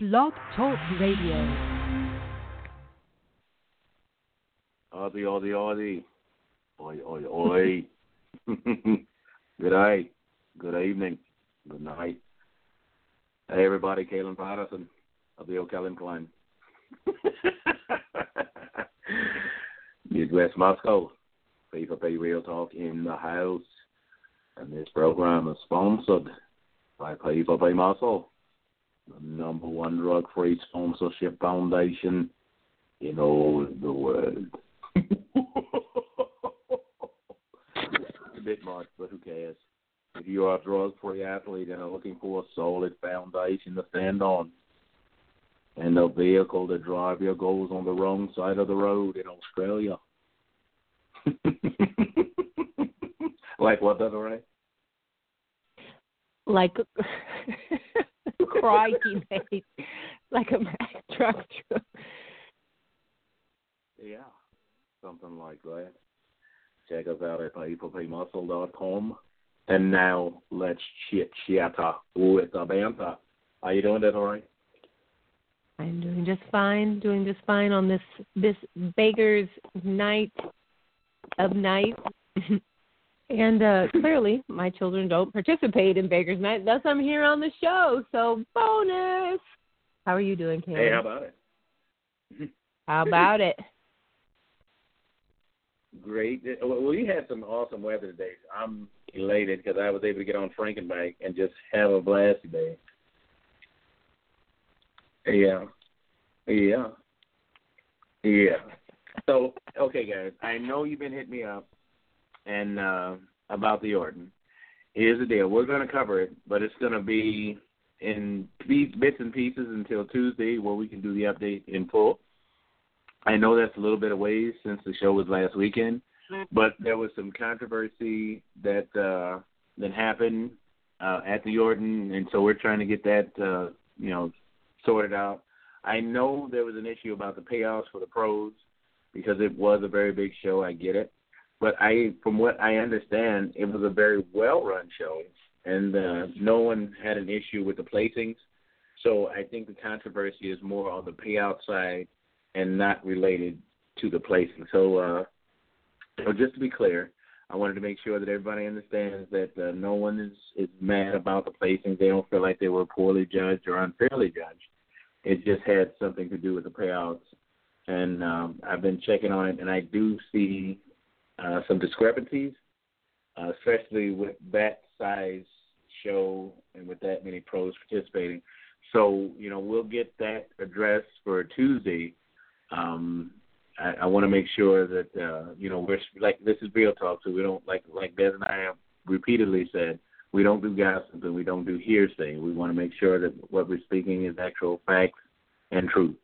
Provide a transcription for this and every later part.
Blog Talk Radio. Aussie, Aussie, Aussie. Oi, oi, oi. Good night. Good evening. Good night. Hey, everybody. Kalen Patterson of the O'Kellen Clan. Midwest Moscow. P4P Real Talk in the house. And this program is sponsored by P4P Muscle, the number one drug free sponsorship foundation in all the world. a bit much, but who cares? If you are a drug free athlete and are looking for a solid foundation to stand on, and a vehicle to drive your goals on the wrong side of the road in Australia. like what, Desiree? Like crikey, mate. Like a Mack truck. Yeah, something like that. Check us out at p4pmuscle.com. And now let's chit chatter with the banter. How you doing, that all right? I'm doing just fine, doing just fine on this this baker's night of night. and uh clearly my children don't participate in baker's night. Thus I'm here on the show. So bonus. How are you doing, Kayla? Hey, how about it? How about it? Great. Well, we had some awesome weather today. I'm elated because I was able to get on Frankenbike and just have a blast today. Yeah. Yeah. Yeah. So, okay, guys, I know you've been hitting me up and uh, about the Orton. Here's the deal: we're going to cover it, but it's going to be in bits and pieces until Tuesday, where we can do the update in full. I know that's a little bit of ways since the show was last weekend, but there was some controversy that uh, that happened uh, at the Orton, and so we're trying to get that uh, you know sorted out. I know there was an issue about the payouts for the pros because it was a very big show. I get it, but I, from what I understand, it was a very well-run show, and uh, no one had an issue with the placings. So I think the controversy is more on the payout side and not related to the placing. So, uh, so just to be clear, I wanted to make sure that everybody understands that uh, no one is is mad about the placings. They don't feel like they were poorly judged or unfairly judged. It just had something to do with the payouts, and um, I've been checking on it, and I do see uh, some discrepancies, uh, especially with that size show and with that many pros participating. So you know we'll get that addressed for Tuesday. Um, I, I want to make sure that uh, you know we're like this is real talk, so we don't like like Des and I have repeatedly said we don't do gossip and we don't do hearsay. We want to make sure that what we're speaking is actual facts and truth.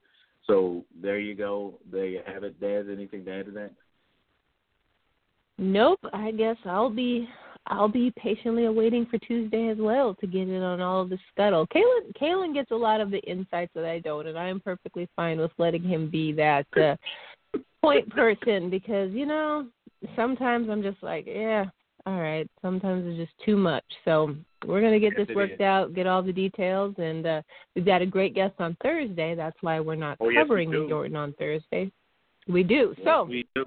So there you go. There you have it. Des, anything to add to that? Nope. I guess I'll be I'll be patiently awaiting for Tuesday as well to get in on all of the scuttle. Kalen Kalen gets a lot of the insights that I don't, and I am perfectly fine with letting him be that uh, point person because you know sometimes I'm just like, yeah, all right. Sometimes it's just too much. So we're gonna get Yes, this worked is. out, get all the details, and uh, we've got a great guest on Thursday. That's why we're not Oh, yes, covering the do. Jordan on Thursday. We do. So we do.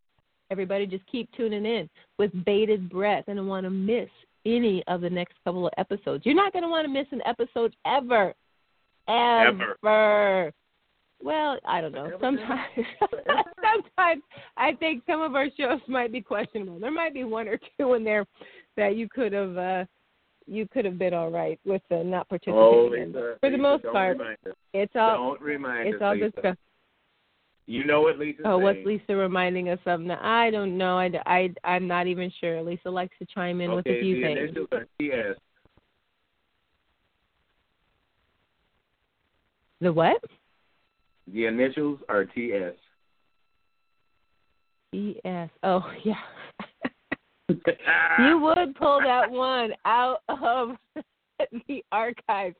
Everybody just keep tuning in with bated breath and don't want to miss any of the next couple of episodes. You're not going to want to miss an episode ever. Ever. Well, I don't know. Sometimes sometimes I think some of our shows might be questionable. There might be one or two in there that you could have uh you could have been all right with uh, not participating Oh, in. For the Lisa, most part, remind us. it's all don't remind it's us, all good stuff. You know what Lisa? Oh, what's. Lisa reminding us of now? I don't know. I, I, I'm not even sure. Lisa likes to chime in with a okay, few the things. initials are TS. The what? The initials are TS. E-S. Oh, yeah. you would pull that one out of the archives.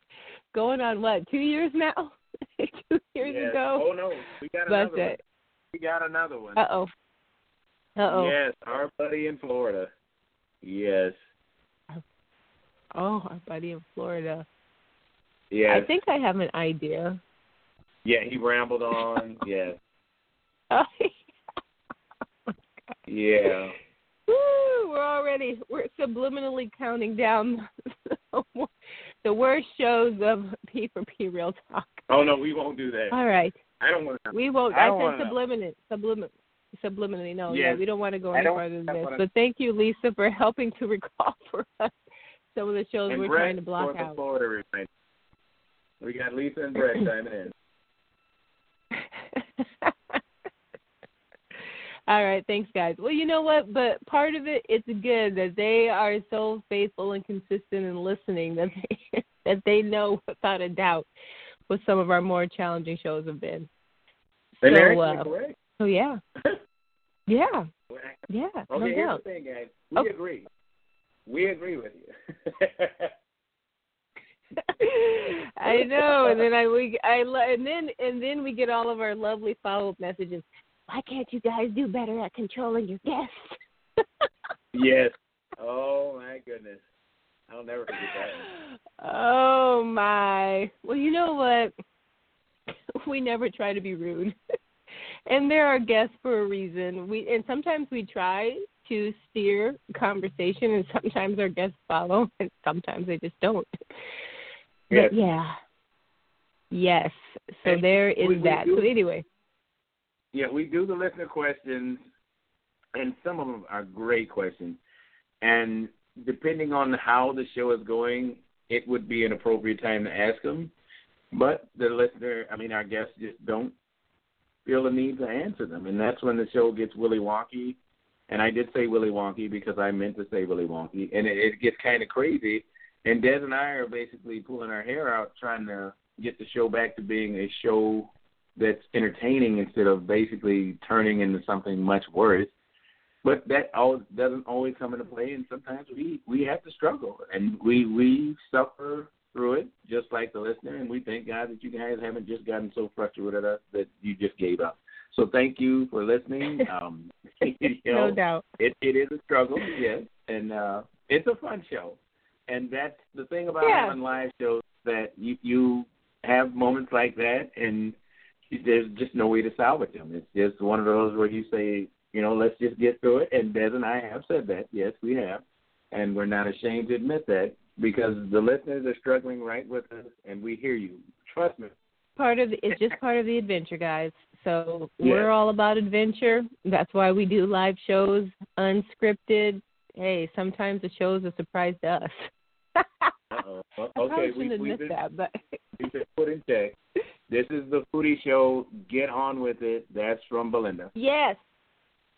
Going on what, two years now? two years Yes. ago? Oh no, we got But, another one. uh, We got another one. Uh-oh. Uh-oh. Yes, our buddy in Florida. Yes. Oh, our buddy in Florida. Yeah. I think I have an idea. Yeah, he rambled on. yes. Oh, Yeah. Woo, we're already we're subliminally counting down the worst shows of P for P Real Talk. Oh no, we won't do that. All right. I don't want to. We won't. I I, said subliminal, subliminal, subliminally. No, yeah, Yes. we don't want to go any farther than this. wanna- But thank you, Lisa, for helping to recall for us some of the shows and we're Brett, trying to block North out. Florida. We got Lisa and Brett chiming in. All right, thanks, guys. Well, you know what? But part of it, it's good that they are so faithful and consistent in listening that they that they know without a doubt what some of our more challenging shows have been. And So, uh, so yeah, yeah, yeah, okay, no here's doubt. the thing, guys. We Okay. agree. We agree with you. I know, and then I we I and then and then we get all of our lovely follow up messages. Why can't you guys do better at controlling your guests? yes. Oh my goodness. I'll never forget that. Oh my. Well, you know what? We never try to be rude. and there are guests for a reason. We and sometimes we try to steer conversation and sometimes our guests follow and sometimes they just don't. Yes. But yeah. Yes. So And there is we- we that. do- So anyway, Yeah, we do the listener questions, and some of them are great questions. And depending on how the show is going, it would be an appropriate time to ask them. But the listener, I mean, our guests just don't feel the need to answer them, and that's when the show gets willy wonky. And I did say willy wonky because I meant to say willy wonky, and it, it gets kind of crazy. And Des and I are basically pulling our hair out trying to get the show back to being a show that's entertaining instead of basically turning into something much worse. But that always doesn't always come into play, and sometimes we we have to struggle, and we we suffer through it, just like the listener. And we thank God that you guys haven't just gotten so frustrated with us that you just gave up. So thank you for listening. Um, you know, no doubt. it it is a struggle, yes, and uh, it's a fun show. And that's the thing about Yeah. having live shows that you you have moments like that, and there's just no way to salvage them. It's just one of those where you say, you know, let's just get through it. And Des and I have said that, yes, we have, and we're not ashamed to admit that because the listeners are struggling right with us, and we hear you. Trust me. part of the, it's just part of the adventure, guys. So we're all about adventure. That's why we do live shows, unscripted. Hey, sometimes the show's a surprise to us. Uh-oh. I Okay, probably we, admit been that, but We've been put in check. This is the foodie show. Get on with it. That's from Belinda. yes.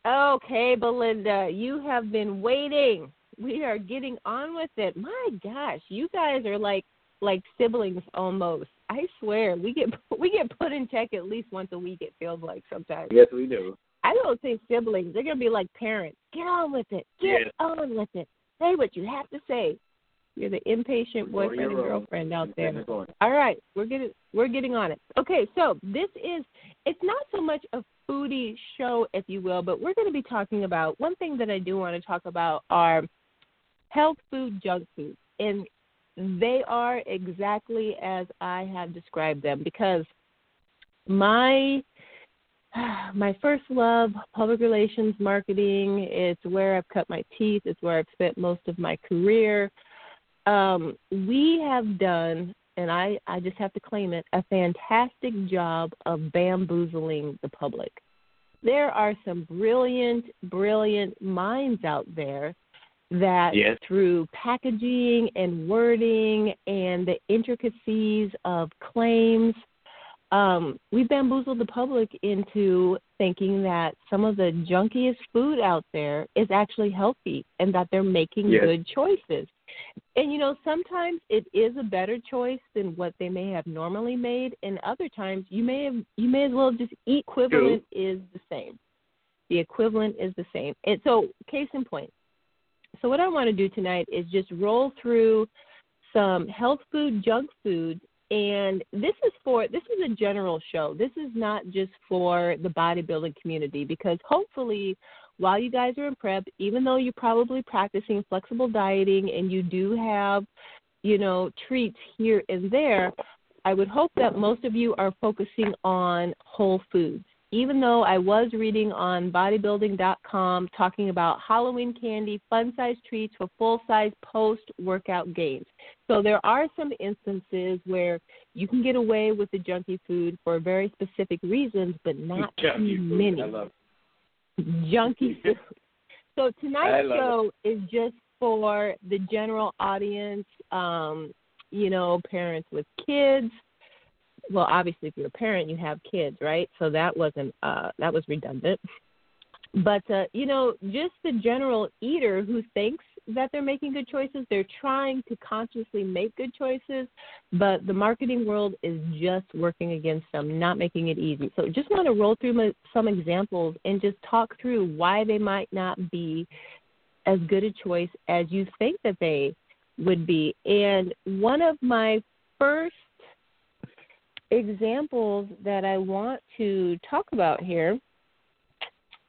Okay, Belinda, you have been waiting. We are getting on with it. My gosh, you guys are like like siblings almost. I swear, we get we get put in check at least once a week. It feels like sometimes. Yes, we do. I don't say siblings. They're gonna be like parents. Get on with it. Get Yes. on with it. Say what you have to say. You're the impatient boyfriend and girlfriend out there. in the corner. All right, we're getting we're getting on it. Okay, so this is it's not so much a foodie show, if you will, but we're going to be talking about one thing that I do want to talk about are health food, junk food, and they are exactly as I have described them because my my first love, public relations, marketing. It's where I've cut my teeth. It's where I've spent most of my career. Um, we have done, and I, I just have to claim it, a fantastic job of bamboozling the public. There are some brilliant, brilliant minds out there that Yes. through packaging and wording and the intricacies of claims um, we bamboozled the public into thinking that some of the junkiest food out there is actually healthy and that they're making Yes. good choices. And you know, sometimes it is a better choice than what they may have normally made, and other times you may have you may as well just eat equivalent is the same. The equivalent is the same. And so, case in point. So what I want to do tonight is just roll through some health food, junk food, and this is for this is a general show. This is not just for the bodybuilding community because hopefully while you guys are in prep, even though you're probably practicing flexible dieting and you do have, you know, treats here and there, I would hope that most of you are focusing on whole foods. Even though I was reading on bodybuilding.com talking about Halloween candy, fun size treats for full size post workout gains. So there are some instances where you can get away with the junky food for very specific reasons, but not junky too many. I love Junky food. So tonight's show is just for the general audience, um, you know, parents with kids. Well, obviously, if you're a parent, you have kids, right? So that wasn't uh, that was redundant. But uh, you know, just the general eater who thinks that they're making good choices, they're trying to consciously make good choices, but the marketing world is just working against them, not making it easy. So just want to roll through my, some examples and just talk through why they might not be as good a choice as you think that they would be. And one of my first examples that I want to talk about here,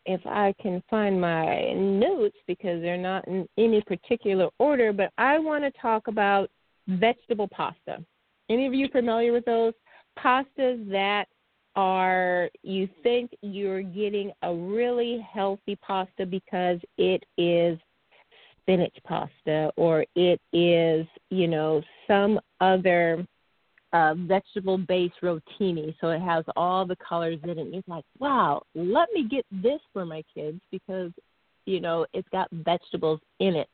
if I can find my notes because they're not in any particular order, but I want to talk about vegetable pasta. Any of you familiar with those? Pastas that are you think you're getting a really healthy pasta because it is spinach pasta or it is, you know, some other uh, vegetable based rotini. So it has all the colors in it. And it's like, wow, let me get this for my kids because, you know, it's got vegetables in it.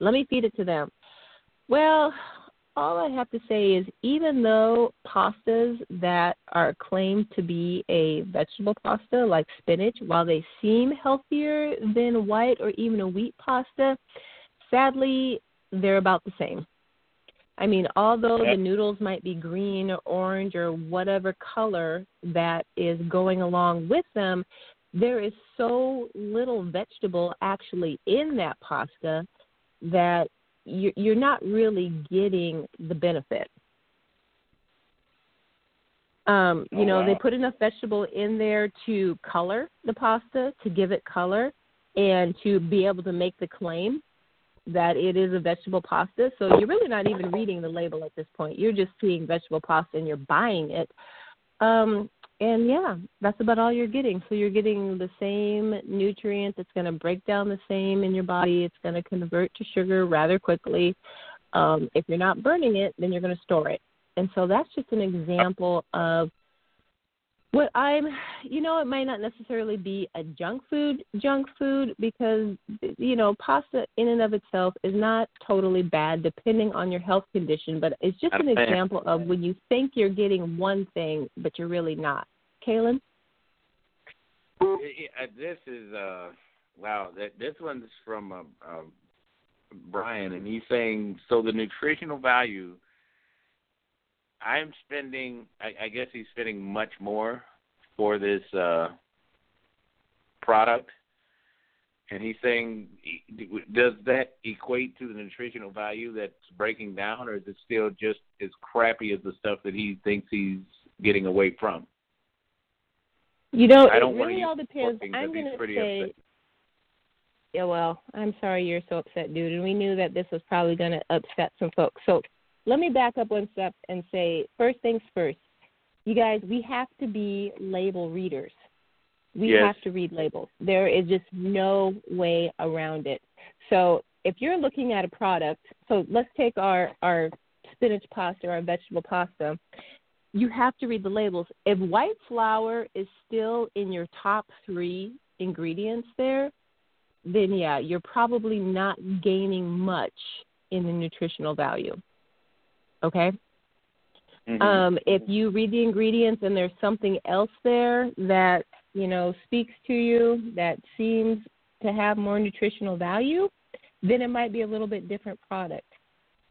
Let me feed it to them. Well, all I have to say is even though pastas that are claimed to be a vegetable pasta, like spinach, while they seem healthier than white or even a wheat pasta, sadly, they're about the same. I mean, although Yep. the noodles might be green or orange or whatever color that is going along with them, there is so little vegetable actually in that pasta that you- you're not really getting the benefit. Um, you Oh, know, they put enough vegetable in there to color the pasta, to give it color, and to be able to make the claim that it is a vegetable pasta. So you're really not even reading the label at this point. You're just seeing vegetable pasta and you're buying it. Um, and yeah, that's about all you're getting. So you're getting the same nutrient that's going to break down the same in your body. It's going to convert to sugar rather quickly. Um, if you're not burning it, then you're going to store it. And so that's just an example of what I'm, you know, it might not necessarily be a junk food, junk food, because, you know, pasta in and of itself is not totally bad depending on your health condition, but it's just an I'm a fan. example of when you think you're getting one thing, but you're really not. Kaylin? Yeah, yeah, This is uh wow. This one's from uh, uh, Brian, and he's saying so the nutritional value. I'm spending. I, I guess he's spending much more for this uh product, and he's saying, does that equate to the nutritional value that's breaking down, or is it still just as crappy as the stuff that he thinks he's getting away from? You know, I don't it really all depends. I'm going to say, upset. yeah, well, I'm sorry you're so upset, dude. And we knew that this was probably going to upset some folks. So let me back up one step and say, first things first, you guys, we have to be label readers. We Yes. have to read labels. There is just no way around it. So if you're looking at a product, so let's take our our spinach pasta or our vegetable pasta. You have to read the labels. If white flour is still in your top three ingredients there, then yeah, you're probably not gaining much in the nutritional value. Okay? Mhm. Um, if you read the ingredients and there's something else there that, you know, speaks to you that seems to have more nutritional value, then it might be a little bit different product.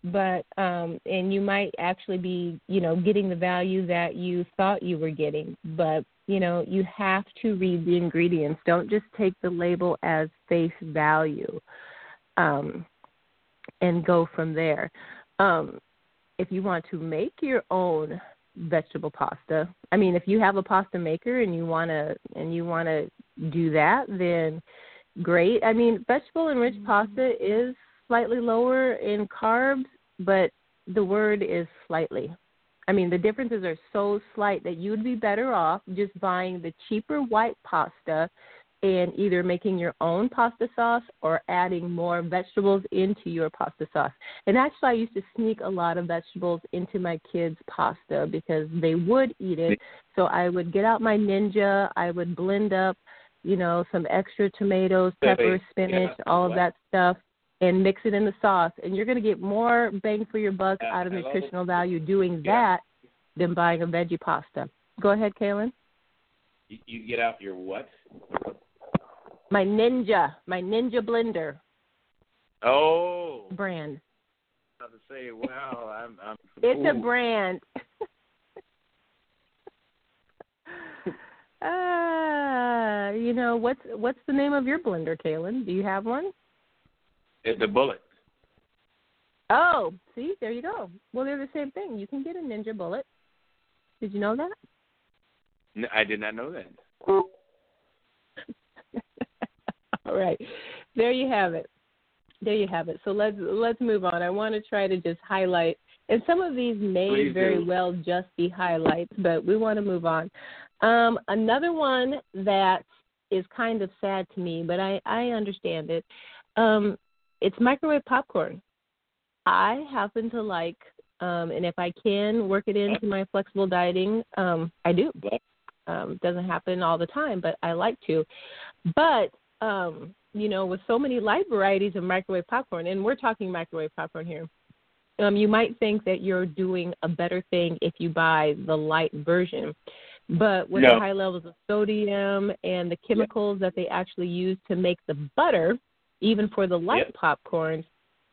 But um and you might actually be, you know, getting the value that you thought you were getting. But, you know, you have to read the ingredients. Don't just take the label as face value. Um and go from there. Um if you want to make your own vegetable pasta, I mean, if you have a pasta maker and you want to and you want to do that, then great. I mean, vegetable enriched mm-hmm. pasta is slightly lower in carbs, but the word is slightly. I mean, the differences are so slight that you would be better off just buying the cheaper white pasta and either making your own pasta sauce or adding more vegetables into your pasta sauce. And actually, I used to sneak a lot of vegetables into my kids' pasta because they would eat it. So I would get out my Ninja, I would blend up, you know, some extra tomatoes, pepper, spinach, all of that stuff. And mix it in the sauce, and you're going to get more bang for your buck out of nutritional value doing that than buying a veggie pasta. Go ahead, Kaylin. You get out your what? My Ninja, my Ninja blender. Oh. Brand. I was about to say, wow, I'm. I'm it's ooh. a brand. uh, you know what's what's the name of your blender, Kaylin? Do you have one? It's the bullet. Oh, see, there you go. Well, they're the same thing. You can get a Ninja Bullet. Did you know that? No, I did not know that. All right, there you have it. There you have it. So let's let's move on. I want to try to just highlight, and some of these may Please very do. well just be highlights, but we want to move on. Um, another one that is kind of sad to me, but I I understand it. Um, it's microwave popcorn. I happen to like, um, and if I can work it into my flexible dieting, um, I do. Um, doesn't happen all the time, but I like to. But um, you know, with so many light varieties of microwave popcorn, and we're talking microwave popcorn here, um, you might think that you're doing a better thing if you buy the light version. But with No. the high levels of sodium and the chemicals that they actually use to make the butter, even for the light Yep. popcorns,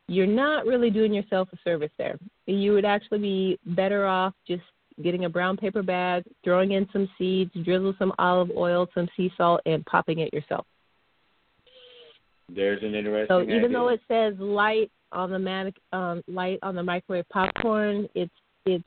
you're not really doing yourself a service there. You would actually be better off just getting a brown paper bag, throwing in some seeds, drizzle some olive oil, some sea salt, and popping it yourself. There's an interesting. Thing. So even idea. though it says light on the manic, um, light on the microwave popcorn, it's it's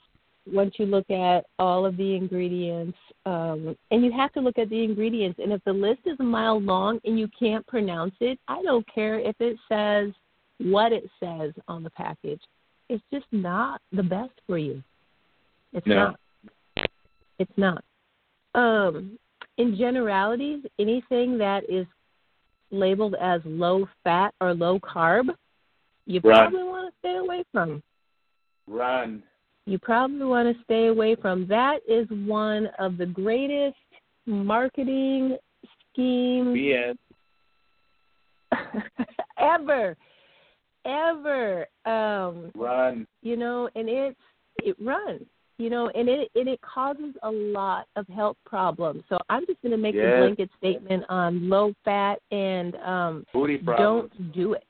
once you look at all of the ingredients, um, and you have to look at the ingredients. And if the list is a mile long and you can't pronounce it, I don't care if it says what it says on the package. It's just not the best for you. It's No. not. It's not. Um, in generalities, anything that is labeled as low fat or low carb, you Run. probably want to stay away from. run. You probably want to stay away from. That is one of the greatest marketing schemes BS. ever, ever. Um, Run. you know, and it's it runs, you know, and it and it causes a lot of health problems. So I'm just going to make Yes. a blanket statement on low fat and um, Booty problems. don't do it.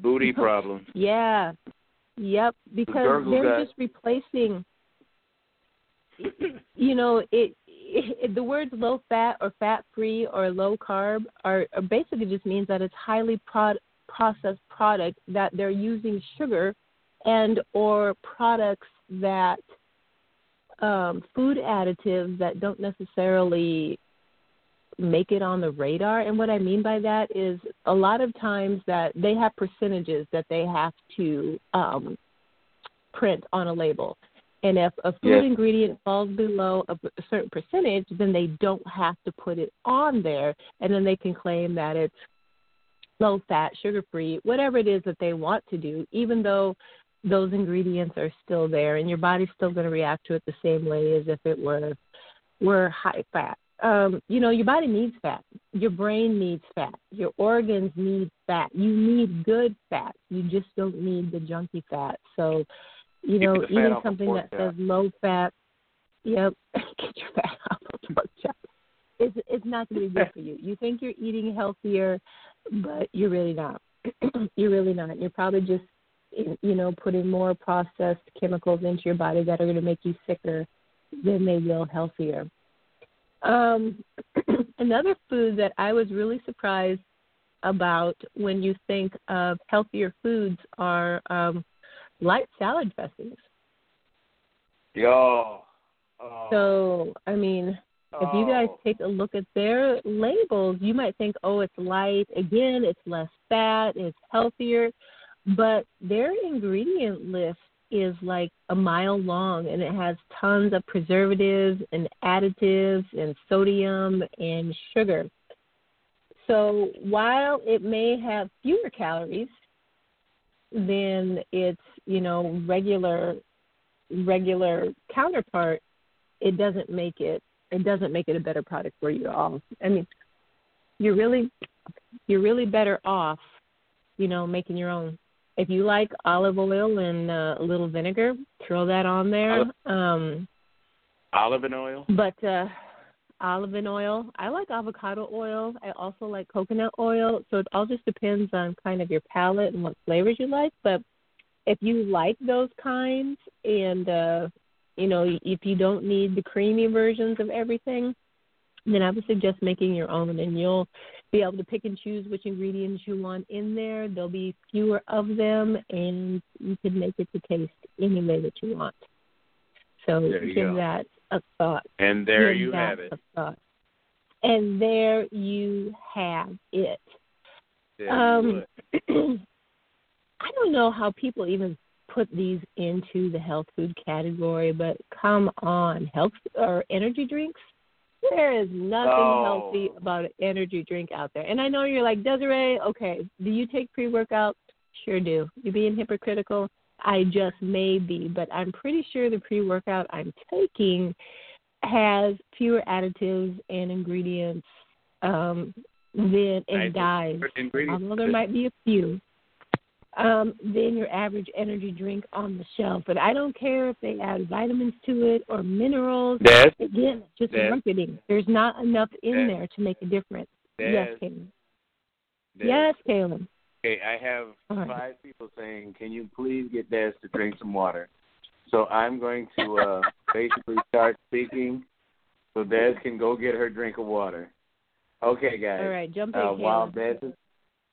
Booty problems. Yeah. Yep. Because gurgle they're guy. just replacing. You know, it, it the words low fat or fat free or low carb are, are basically just means that it's highly prod, processed product that they're using sugar and or products that um, food additives that don't necessarily make it on the radar. And what I mean by that is a lot of times that they have percentages that they have to um, print on a label. And if a food Yes. ingredient falls below a, a certain percentage, then they don't have to put it on there. And then they can claim that it's low fat, sugar free, whatever it is that they want to do, even though those ingredients are still there and your body's still going to react to it the same way as if it were were high fat. Um, you know, your body needs fat. Your brain needs fat. Your organs need fat. You need good fat. You just don't need the junky fat. So, you Keep know, the fat even off of something that says low fat, yep, get your fat off of pork chop. It's it's not going to be good for you. You think you're eating healthier, but you're really not. you're really not. You're probably just you know putting more processed chemicals into your body that are going to make you sicker than they will healthier. Um, another food that I was really surprised about when you think of healthier foods are um, light salad dressings. Yo. Oh. So, I mean, if you guys Oh. take a look at their labels, you might think, oh, it's light. Again, it's less fat, it's healthier. But their ingredient list is like a mile long and it has tons of preservatives and additives and sodium and sugar. So while it may have fewer calories than its, you know, regular regular counterpart, it doesn't make it it doesn't make it a better product for you all. I mean, you're really you're really better off, you know, making your own. If you like olive oil and uh, a little vinegar, throw that on there. Um, olive and oil. But uh, olive and oil. I like avocado oil. I also like coconut oil. So it all just depends on kind of your palate and what flavors you like. But if you like those kinds, and uh, you know, if you don't need the creamy versions of everything, then I would suggest making your own, and you'll be able to pick and choose which ingredients you want in there. There'll be fewer of them, and you can make it to taste any way that you want. So you give go. that a thought. And there give you have it. And there you have it. There Um. I don't know how people even put these into the health food category, but come on, health or energy drinks. There is nothing Oh. healthy about an energy drink out there. And I know you're like Desiree. Okay, do you take pre-workout? Sure do. You being hypocritical? I just may be, but I'm pretty sure the pre-workout I'm taking has fewer additives and ingredients um, than and dyes although there might be a few, um, than your average energy drink on the shelf. But I don't care if they add vitamins to it or minerals. Des, Again, just Des. marketing. There's not enough in Des. there to make a difference. Des, Yes, Kaylin. Des. Yes, Kaylin. Okay, I have All right. five people saying, "Can you please get Des to drink some water?" So I'm going to uh, basically start speaking, so Des can go get her drink of water. Okay, guys. All right, jump in, Uh, while Des is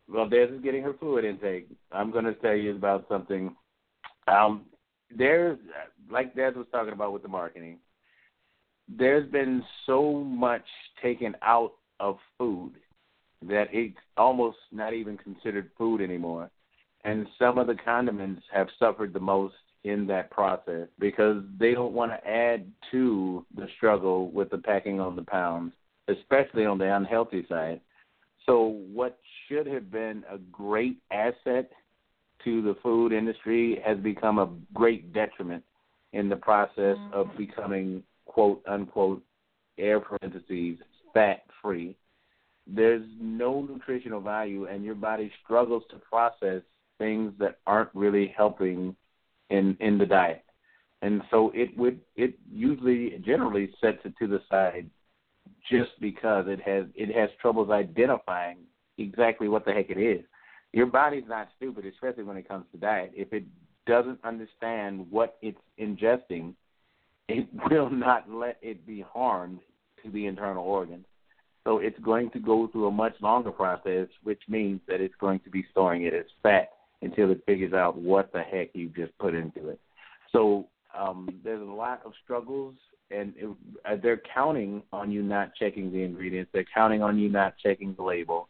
while Des is getting her fluid intake, I'm going to tell you about something. Um, there's like Des was talking about with the marketing. There's been so much taken out of food that it's almost not even considered food anymore. And some of the condiments have suffered the most in that process because they don't want to add to the struggle with the packing on the pounds, especially on the unhealthy side. So, what should have been a great asset to the food industry has become a great detriment in the process mm-hmm. of becoming quote unquote air parentheses fat free. There's no nutritional value, and your body struggles to process things that aren't really helping in in the diet. And so it would it usually generally sets it to the side just because it has it has troubles identifying exactly what the heck it is. Your body's not stupid, especially when it comes to diet. If it doesn't understand what it's ingesting, it will not let it be harmed to the internal organs. So it's going to go through a much longer process, which means that it's going to be storing it as fat until it figures out what the heck you just put into it. So um, there's a lot of struggles, and it, uh, they're counting on you not checking the ingredients. They're counting on you not checking the label.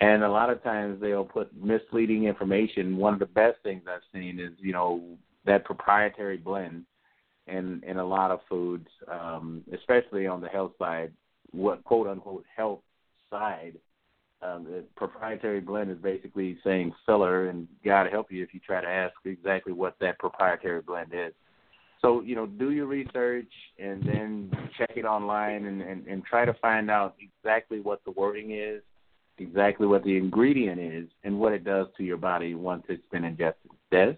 And a lot of times they'll put misleading information. One of the best things I've seen is, you know, that proprietary blend in in a lot of foods, um, especially on the health side, what quote unquote health side. Um, the proprietary blend is basically saying filler, and God help you if you try to ask exactly what that proprietary blend is. So you know, do your research and then check it online and, and, and try to find out exactly what the wording is, exactly what the ingredient is, and what it does to your body once it's been ingested. Des?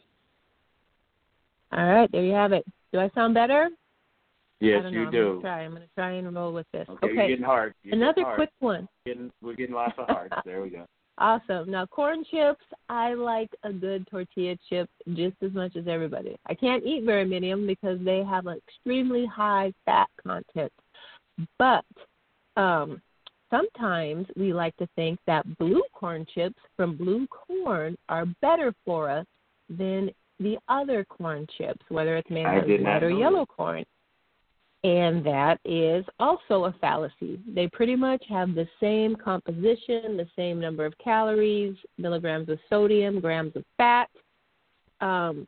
All right, there you have it. Do I sound better? Yes, I don't know. you I'm do. Gonna try. I'm going to try and roll with this. Okay, you're getting hard. You're Another getting hard. quick one. We're getting, we're getting lots of hearts. there we go. Awesome. Now, corn chips, I like a good tortilla chip just as much as everybody. I can't eat very many of them because they have an extremely high fat content. But um, sometimes we like to think that blue corn chips from blue corn are better for us than the other corn chips, whether it's made out of did red or yellow corn. And that is also a fallacy. They pretty much have the same composition, the same number of calories, milligrams of sodium, grams of fat. Um,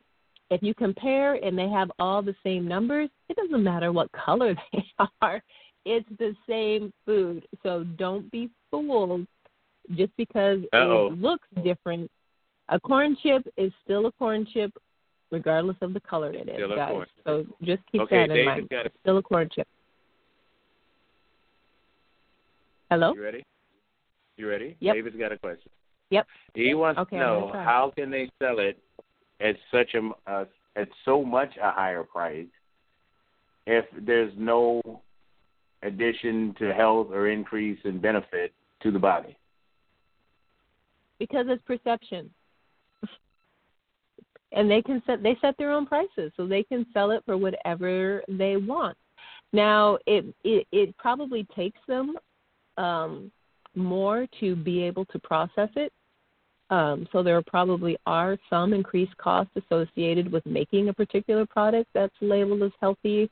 if you compare and they have all the same numbers, it doesn't matter what color they are. It's the same food. So don't be fooled just because Uh-oh. it looks different. A corn chip is still a corn chip regardless of the color it is, Still guys. So just keep okay, that in David mind. got it. Still a corn chip. Hello? You ready? You ready? Yep. David's got a question. Yep. He wants Okay, to know how can they sell it at such a uh, at so much a higher price if there's no addition to health or increase in benefit to the body. because it's perception. And they can set they set their own prices so they can sell it for whatever they want. Now it it, it probably takes them um more to be able to process it. Um, so there probably are some increased costs associated with making a particular product that's labeled as healthy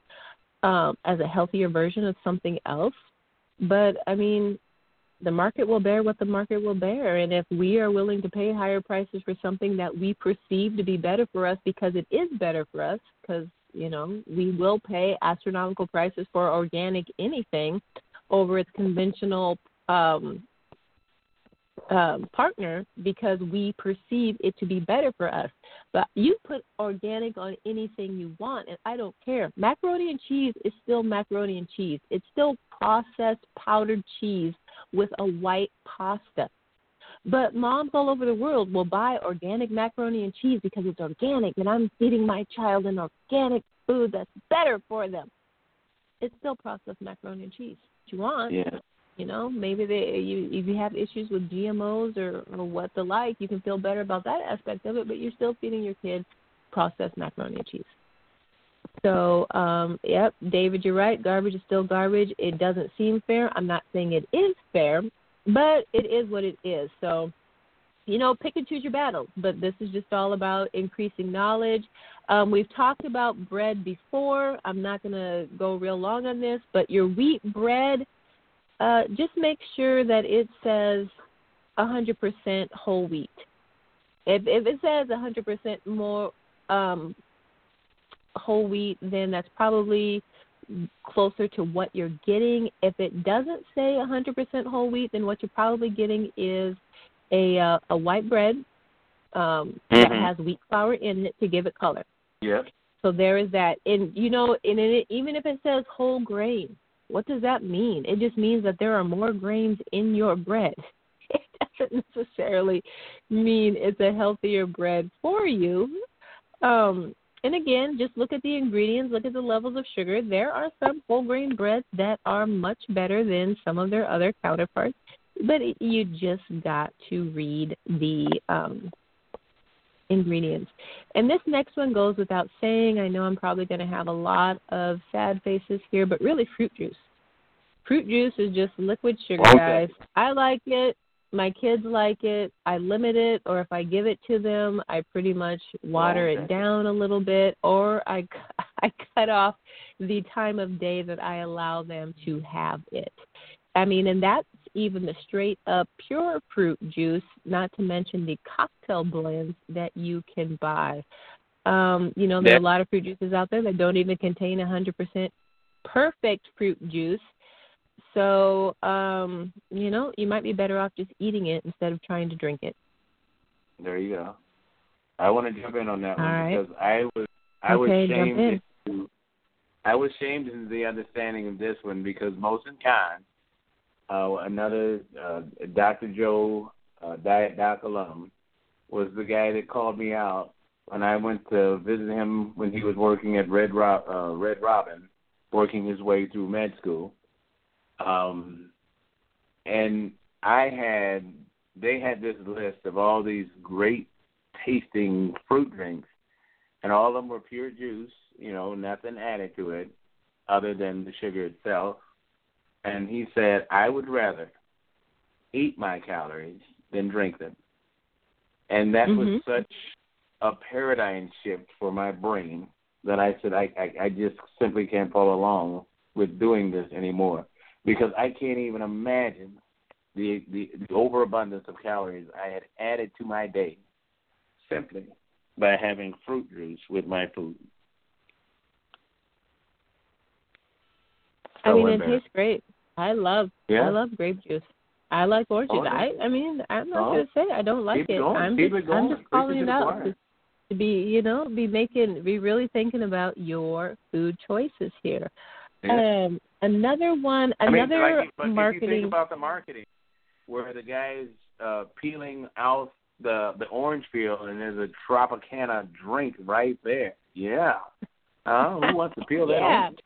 um, as a healthier version of something else but i mean the market will bear what the market will bear. And if we are willing to pay higher prices for something that we perceive to be better for us because it is better for us, because, you know, we will pay astronomical prices for organic anything over its conventional um, um, partner because we perceive it to be better for us. But you put organic on anything you want, and I don't care. Macaroni and cheese is still macaroni and cheese. It's still processed powdered cheese with a white pasta. But moms all over the world will buy organic macaroni and cheese because it's organic, and I'm feeding my child an organic food that's better for them. It's still processed macaroni and cheese. What you want? Yeah. You know, maybe they you if you have issues with GMOs or or what the like, you can feel better about that aspect of it, but you're still feeding your kid processed macaroni and cheese. So, um, yep, David, you're right. Garbage is still garbage. It doesn't seem fair. I'm not saying it is fair, but it is what it is. So, you know, pick and choose your battles. But this is just all about increasing knowledge. Um, we've talked about bread before. I'm not going to go real long on this, but your wheat bread, uh, just make sure that it says 100% whole wheat. If if it says 100% more um, whole wheat, then that's probably closer to what you're getting. If it doesn't say 100% whole wheat, then what you're probably getting is a uh, a white bread um, that Mhm. has wheat flour in it to give it color. Yep. So there is that. And you know, and it, even if it says whole grain, what does that mean? It just means that there are more grains in your bread. It doesn't necessarily mean it's a healthier bread for you. Um, and again, just look at the ingredients, look at the levels of sugar. There are some whole grain breads that are much better than some of their other counterparts, but you just got to read the um, ingredients. And this next one goes without saying. I know I'm probably going to have a lot of sad faces here, but really, fruit juice. Fruit juice is just liquid sugar, Okay. guys. I like it. My kids like it. I limit it, or if I give it to them, I pretty much water Okay. it down a little bit, or I I cut off the time of day that I allow them to have it. I mean, and that's even the straight up pure fruit juice, not to mention the cocktail blends that you can buy. Um, you know, there are a lot of fruit juices out there that don't even contain 100% perfect fruit juice. So, um, you know, you might be better off just eating it instead of trying to drink it. There you go. I want to jump in on that All one right. because I was I was Okay, jump shamed in. into I was shamed into the understanding of this one because Mosin Khan, uh, another uh, Dr. Joe uh, Diet Doc alum, was the guy that called me out when I went to visit him when he was working at Red Rob, uh, Red Robin, working his way through med school. Um, and I had they had this list of all these great tasting fruit drinks, and all of them were pure juice. You know, nothing added to it other than the sugar itself. And he said, I would rather eat my calories than drink them. And that was Mhm. such a paradigm shift for my brain that I said I, I I just simply can't follow along with doing this anymore because I can't even imagine the the, the overabundance of calories I had added to my day simply by having fruit juice with my food. I mean, it tastes great. I love yeah. I love grape juice. I like orange juice. I I mean, I'm not oh. gonna say I don't like Keep it. going. I'm Keep just it going. I'm just calling it out to, to be you know be making be really thinking about your food choices here. Yeah. Um, another one, I mean, another like, but If you marketing. think about the marketing, where the guy's uh, peeling out the the orange peel, and there's a Tropicana drink right there. Yeah. Uh, who wants to peel that yeah. orange?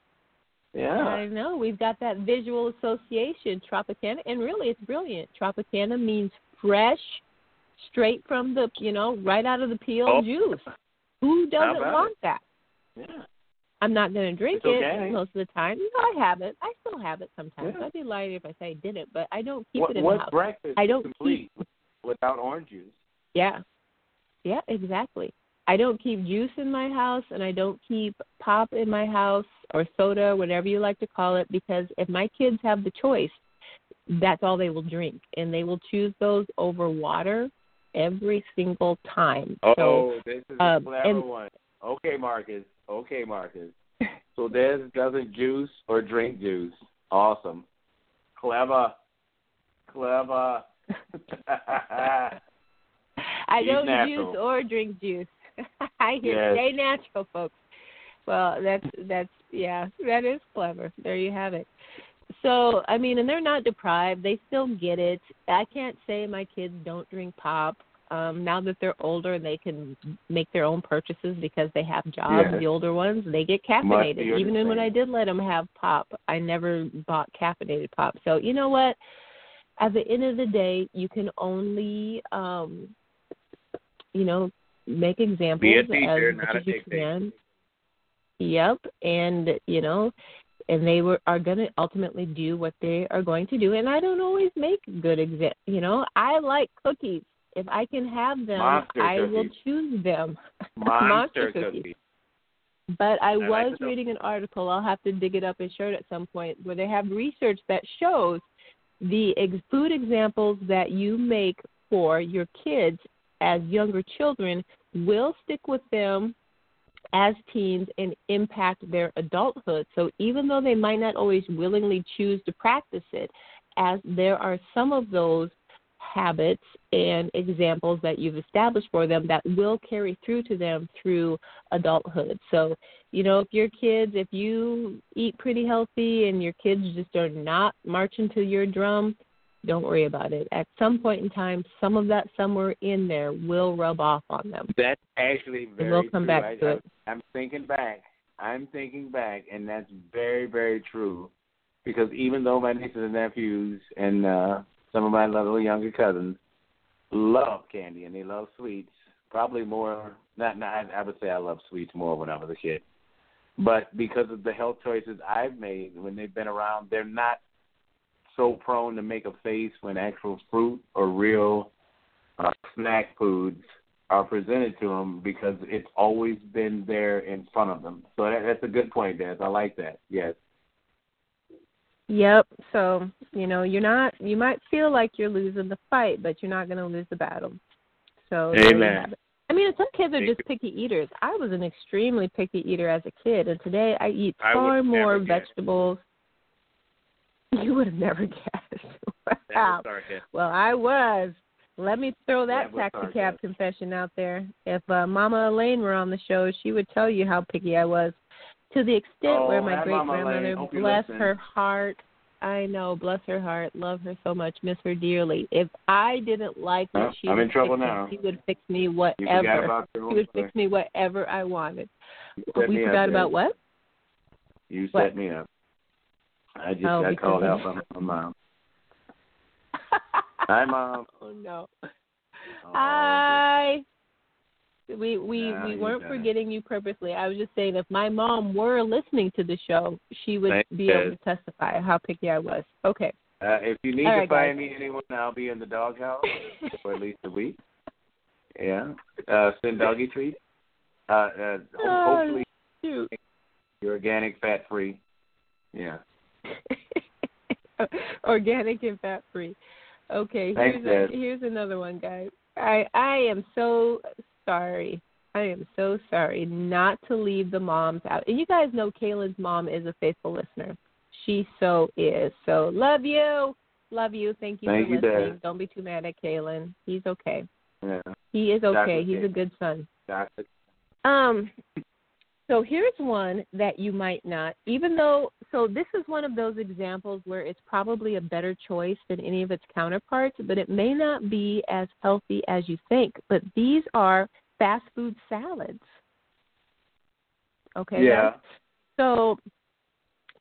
Yeah. I know we've got that visual association, Tropicana, and really it's brilliant. Tropicana means fresh, straight from the you know right out of the peel Oh. juice. Who doesn't want it? that? Yeah. I'm not going to drink okay. it most of the time. No, I have it. I still have it sometimes. Yeah. I'd be lying if I say I didn't, but I don't keep What, it in what the house. breakfast I don't complete without orange juice? Yeah. Yeah, exactly. I don't keep juice in my house and I don't keep pop in my house or soda, whatever you like to call it, because if my kids have the choice, that's all they will drink. And they will choose those over water every single time. Oh, so this is um, a clever and- one. Okay, Marcus. Okay, Marcus. So Des doesn't juice or drink juice. Awesome. Clever. Clever. I He's don't natural. juice or drink juice. I hear Yes. stay natural, folks. Well, that's that's yeah, that is clever. There you have it. So I mean, and they're not deprived; they still get it. I can't say my kids don't drink pop. Um, now that they're older, and they can make their own purchases because they have jobs. The older ones, they get caffeinated. Even when. I did let them have pop, I never bought caffeinated pop. So you know what? At the end of the day, you can only um you know, make examples Be a as much a as you can. Yep, and you know, and they were are going to ultimately do what they are going to do. And I don't always make good exa You know, I like cookies. If I can have them, Monster I will choose them. Monster, cookies. cookies. But I, like was dough. reading an article. I'll have to dig it up and show it at some point, where they have research that shows the ex- food examples that you make for your kids as younger children will stick with them as teens and impact their adulthood. So even though they might not always willingly choose to practice it, as there are some of those habits and examples that you've established for them that will carry through to them through adulthood. So, you know, if your kids, if you eat pretty healthy and your kids just are not marching to your drum, don't worry about it. At some point in time, some of that somewhere in there will rub off on them. That's actually very we'll come true. back I, to I, it. I'm thinking back. I'm thinking back, and that's very, very true. Because even though my nieces and nephews and uh, some of my little younger cousins love candy and they love sweets, probably more. Not, not. I would say I love sweets more when I was a kid, but because of the health choices I've made when they've been around, they're not so prone to make a face when actual fruit or real uh, snack foods are presented to them because it's always been there in front of them. So that, that's a good point, Des. I like that. Yes. Yep. So, you know, you're not you might feel like you're losing the fight, but you're not going to lose the battle. So, Amen. I mean, some kids are just picky eaters. I was an extremely picky eater as a kid, and today I eat far would more vegetables. You would have never guessed. Wow. Well, I was. Let me throw that That taxi cab confession out there. If uh, Mama Elaine were on the show, she would tell you how picky I was, to the extent Oh, where my great grandmother, bless her heart, I know, bless her heart, love her so much, miss her dearly. If I didn't like what she I'm in trouble now. she would fix me whatever. She would fix me whatever I wanted. We me up, forgot about what? You What? set me up. I just Oh, got called out by my mom. Hi, Mom. oh no. Oh, Hi. We we we weren't forgetting you purposely. I was just saying if my mom were listening to the show, she would Thank be you. able to testify how picky I was. Okay. Uh, if you need All to right, find guys. me anyone, I'll be in the doghouse for at least a week. Yeah. Uh, send doggy treats. Uh, uh, Oh, hopefully Shoot. you're organic, fat free. Yeah. Organic and fat free. Okay, Thanks, here's a, here's another one, guys. I I am so sorry. I am so sorry not to leave the moms out. And you guys know Kaylin's mom is a faithful listener. She so is. So love you. Love you. Thank you Thank for you, listening. Dad. Don't be too mad at Kaylin. He's okay. Yeah. He is okay. He's a good son. Doctor. Um, so here's one that you might not, even though, so this is one of those examples where it's probably a better choice than any of its counterparts, but it may not be as healthy as you think. But these are fast food salads. Okay. Yeah. So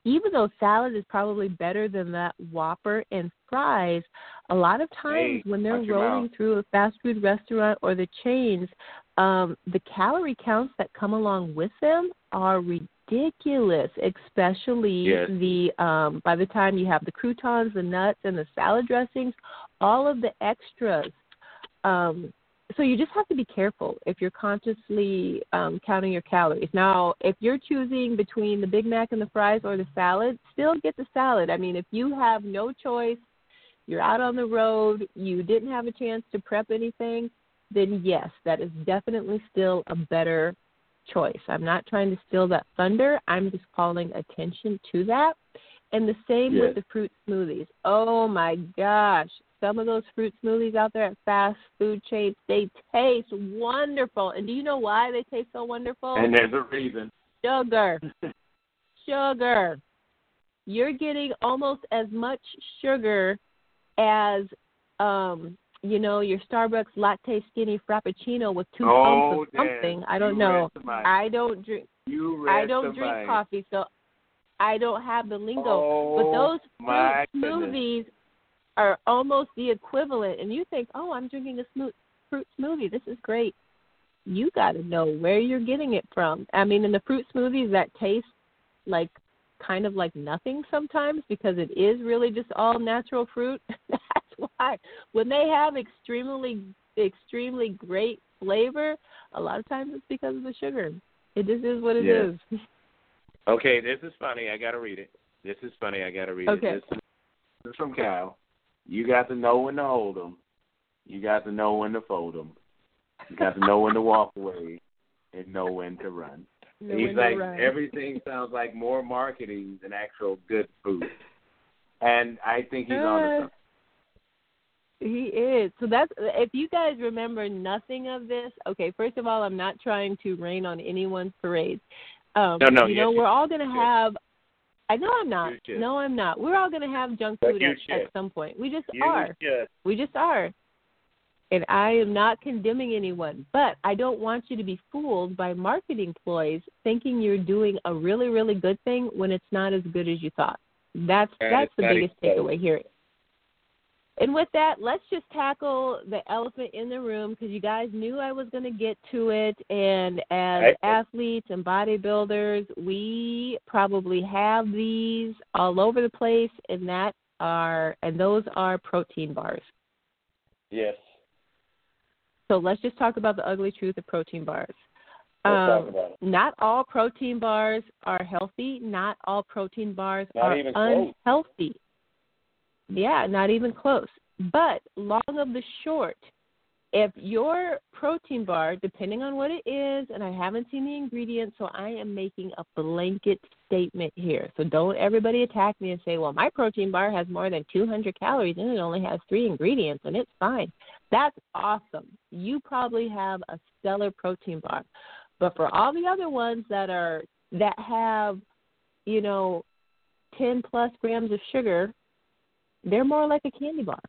even though salad is probably better than that Whopper and fries, a lot of times Hey, when they're rolling mouth. through a fast food restaurant or the chains, um, the calorie counts that come along with them are ridiculous, especially Yes. the um, by the time you have the croutons, the nuts, and the salad dressings, all of the extras. Um, so you just have to be careful if you're consciously um, counting your calories. Now, if you're choosing between the Big Mac and the fries or the salad, still get the salad. I mean, if you have no choice, you're out on the road, you didn't have a chance to prep anything, then yes, that is definitely still a better choice. I'm not trying to steal that thunder. I'm just calling attention to that. And the same Yes. with the fruit smoothies. Oh my gosh. Some of those fruit smoothies out there at fast food chains, they taste wonderful. And do you know why they taste so wonderful? And there's a reason. sugar. Sugar. You're getting almost as much sugar as um you know, your Starbucks latte skinny frappuccino with two Oh, pumps of something. I don't know. read the mind. I don't drink You I don't drink coffee, so I don't have the lingo. Oh, but those fruit smoothies are almost the equivalent. And you think, oh, I'm drinking a smooth, fruit smoothie. This is great. You got to know where you're getting it from. I mean, in the fruit smoothies that taste like kind of like nothing sometimes because it is really just all natural fruit. That's why when they have extremely extremely great flavor, a lot of times it's because of the sugar. It just is what it Yes. is. Okay, this is funny. I gotta read it. This is funny. I gotta read Okay. it. This is, this is from Cal. You got to know when to hold 'em. You got to know when to fold 'em. You got to know when to walk away and know when to run. Know He's like everything sounds like more marketing than actual good food, and I think he's on Uh, something. He is. So that's if you guys remember nothing of this. Okay, first of all, I'm not trying to rain on anyone's parade. Um, No, no, you yes, know you we're all going to should. have. I know I'm not. No, I'm not. We're all going to have junk food at, at some point. We just You are. should. We just are. And I am not condemning anyone, but I don't want you to be fooled by marketing ploys thinking you're doing a really, really good thing when it's not as good as you thought. That's That that's the biggest takeaway here. And with that, let's just tackle the elephant in the room because you guys knew I was going to get to it. And as Right. athletes and bodybuilders, we probably have these all over the place, and that are and those are protein bars. Yes. So let's just talk about the ugly truth of protein bars. Um, talk about it. Not all protein bars are healthy. Not all protein bars Not are even close. Yeah, not even close. But long of the short, if your protein bar, depending on what it is, and I haven't seen the ingredients, so I am making a blanket statement here. So don't everybody attack me and say, well, my protein bar has more than 200 calories and it only has three ingredients and it's fine. That's awesome. You probably have a stellar protein bar. But for all the other ones that are that have, you know, 10 plus grams of sugar, they're more like a candy bar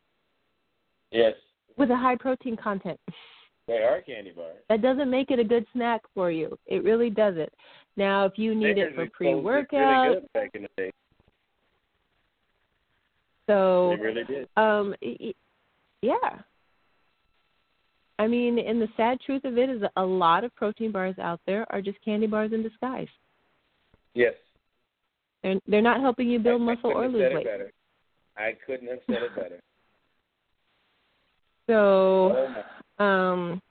Yes. with a high protein content. They are candy bars. That doesn't make it a good snack for you. It really doesn't. Now, if you need it for pre supposed to be workout, Really good back in the day. so They really did. um yeah. I mean, and the sad truth of it is that a lot of protein bars out there are just candy bars in disguise. Yes. They're they're not helping you build I- I muscle or lose weight. better. I couldn't have said it better. So Oh. Um,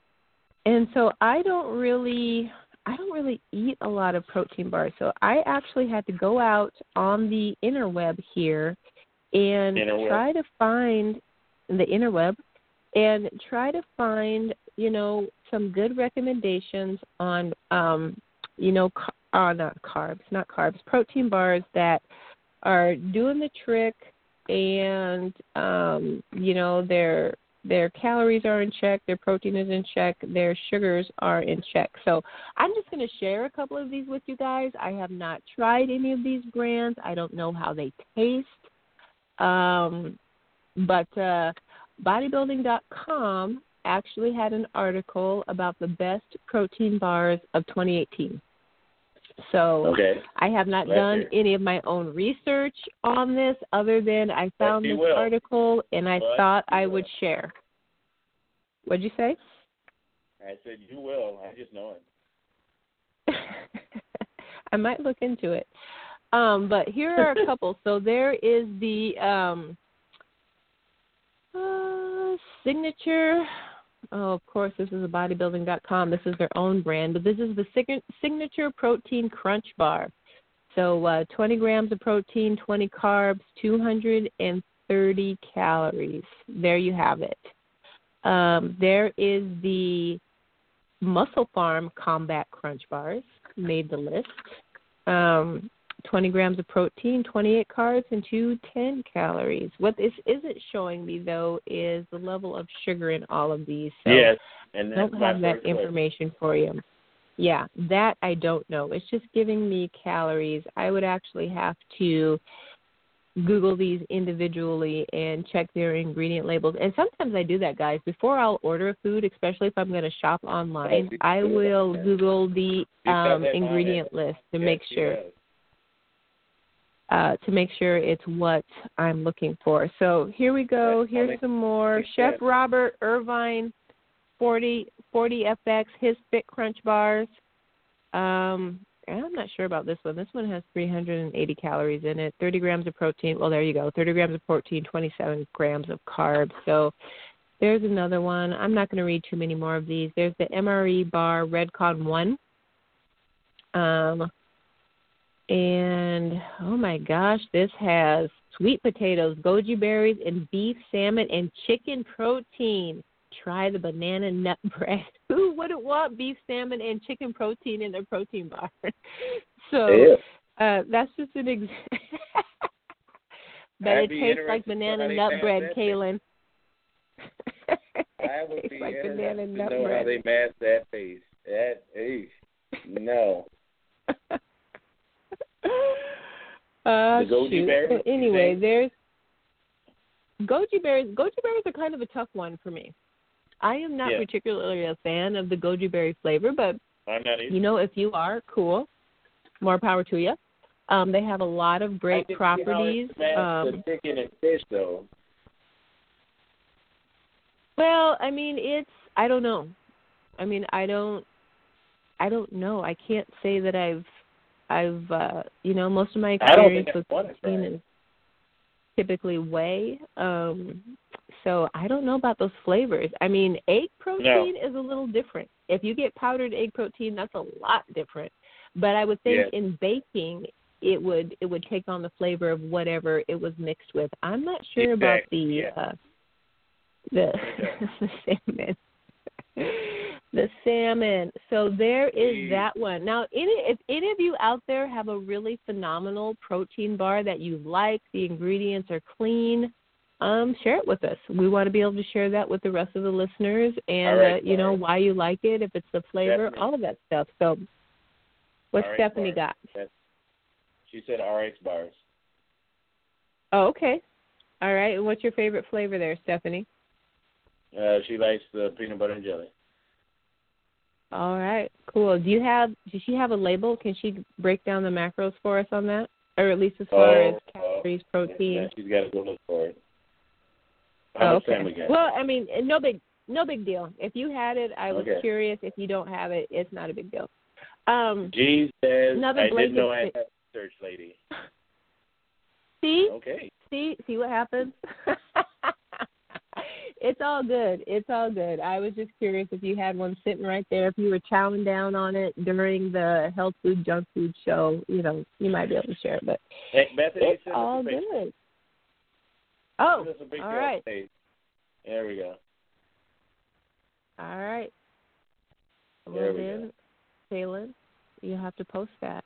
and so I don't really, I don't really eat a lot of protein bars. So I actually had to go out on the interweb here and Interweb. try to find the interweb and try to find, you know, some good recommendations on, um, you know, car- uh, not carbs, not carbs, protein bars that are doing the trick, and um, you know, they're their calories are in check, their protein is in check, their sugars are in check. So I'm just going to share a couple of these with you guys. I have not tried any of these brands. I don't know how they taste. Um, but uh, bodybuilding.com actually had an article about the best protein bars of 2018. So okay. I have not Glad done any of my own research on this other than I found this will. article and I But thought I will. would share. What'd you say? I said you will. I just know it. I might look into it. Um, but here are a couple. So there is the um, uh, signature. Oh, of course, this is a bodybuilding.com. This is their own brand, but this is the sig- signature protein crunch bar. So uh, 20 grams of protein, 20 carbs, 230 calories. There you have it. Um, there is the MusclePharm Combat Crunch Bars, made the list. Um, 20 grams of protein, 28 carbs, and 210 calories. What this isn't showing me, though, is the level of sugar in all of these. So yes, and I that's don't have that information for you. Yeah, that I don't know. It's just giving me calories. I would actually have to Google these individually and check their ingredient labels. And sometimes I do that, guys. Before I'll order a food, especially if I'm going to shop online, I will. Google the um, ingredient list to make sure. Uh, to make sure it's what I'm looking for. So here we go. That's Here's funny. some more. Chef Robert Irvine, 40, 40 FX, his Fit Crunch bars. Um, I'm not sure about this one. This one has 380 calories in it, 30 grams of protein. Well, there you go. 30 grams of protein, 27 grams of carbs. So there's another one. I'm not going to read too many more of these. There's the MRE bar Redcon 1. Um, and oh my gosh, this has sweet potatoes, goji berries, and beef, salmon, and chicken protein. Try the banana nut bread. Who wouldn't want beef, salmon, and chicken protein in their protein bar? so Yeah. uh, that's just an example. but I'd it tastes like banana nut bread, Kaylin. I would tastes be like banana to nut know bread. how they mask that face. That, eesh. no. Uh, The goji shoot. berries, So anyway, there's goji berries. Goji berries are kind of a tough one for me. I am not Yeah. particularly a fan of the goji berry flavor, but I'm not you know, if you are, cool. More power to you. Um, they have a lot of great see how it properties. Um, the chicken and fish, though. Well, I mean, it's I don't know. I mean, I don't I don't know. I can't say that I've I've uh you know, most of my experience with protein is typically whey. Um so I don't know about those flavors. I mean, egg protein is a little different. If you get powdered egg protein, that's a lot different. But I would think Yeah. in baking it would it would take on the flavor of whatever it was mixed with. I'm not sure about the yeah. uh the It the salmon. The salmon. So there is that one. Now, any if any of you out there have a really phenomenal protein bar that you like, the ingredients are clean, um, share it with us. We want to be able to share that with the rest of the listeners, and right, uh, you know why you like it, if it's the flavor, Definitely. all of that stuff. So, right, Stephanie bars. got? She said RX bars. Oh, okay. All right. And what's your favorite flavor there, Stephanie? Uh, she likes the peanut butter and jelly. All right, cool. Do you have? Does she have a label? Can she break down the macros for us on that, or at least as far Oh, as calories, Yeah, protein? she's got to go look for it. How Oh, okay. time we got? Well, I mean, no big, no big deal. If you had it, I was Okay. curious. If you don't have it, it's not a big deal. Um, G says, I didn't know I had a research lady. see, Okay. see, see what happens. it's all good. It's all good. I was just curious if you had one sitting right there. If you were chowing down on it during the health food junk food show, you know, you might be able to share it. But Hey, Bethany, it's send us a all good. Oh, Send us a picture all right. There we go. all right. Well then, Kaylin, you have to post that.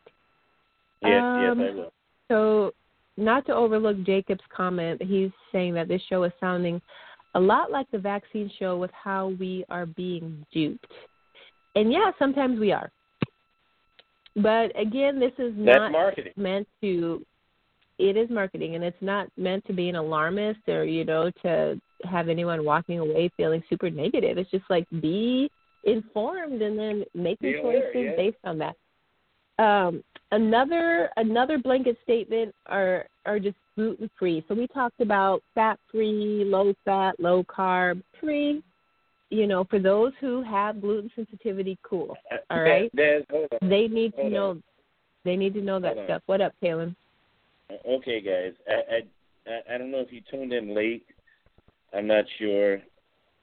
Yes, um, yes, I will. So, not to overlook Jacob's comment, he's saying that this show is sounding a lot like the vaccine show with how we are being duped. And yeah, sometimes we are. But again, this is That's not marketing. meant to it is marketing and it's not meant to be an alarmist or you know to have anyone walking away feeling super negative it's just like be informed and then make your choices yeah. based on that um another another blanket statement are are just gluten free so we talked about fat free low fat low carb free you know for those who have gluten sensitivity cool all right they need to know on. they need to know that Hold on. stuff what up Kaylin? Okay, guys. I, I I- I don't know if you tuned in late. I'm not sure.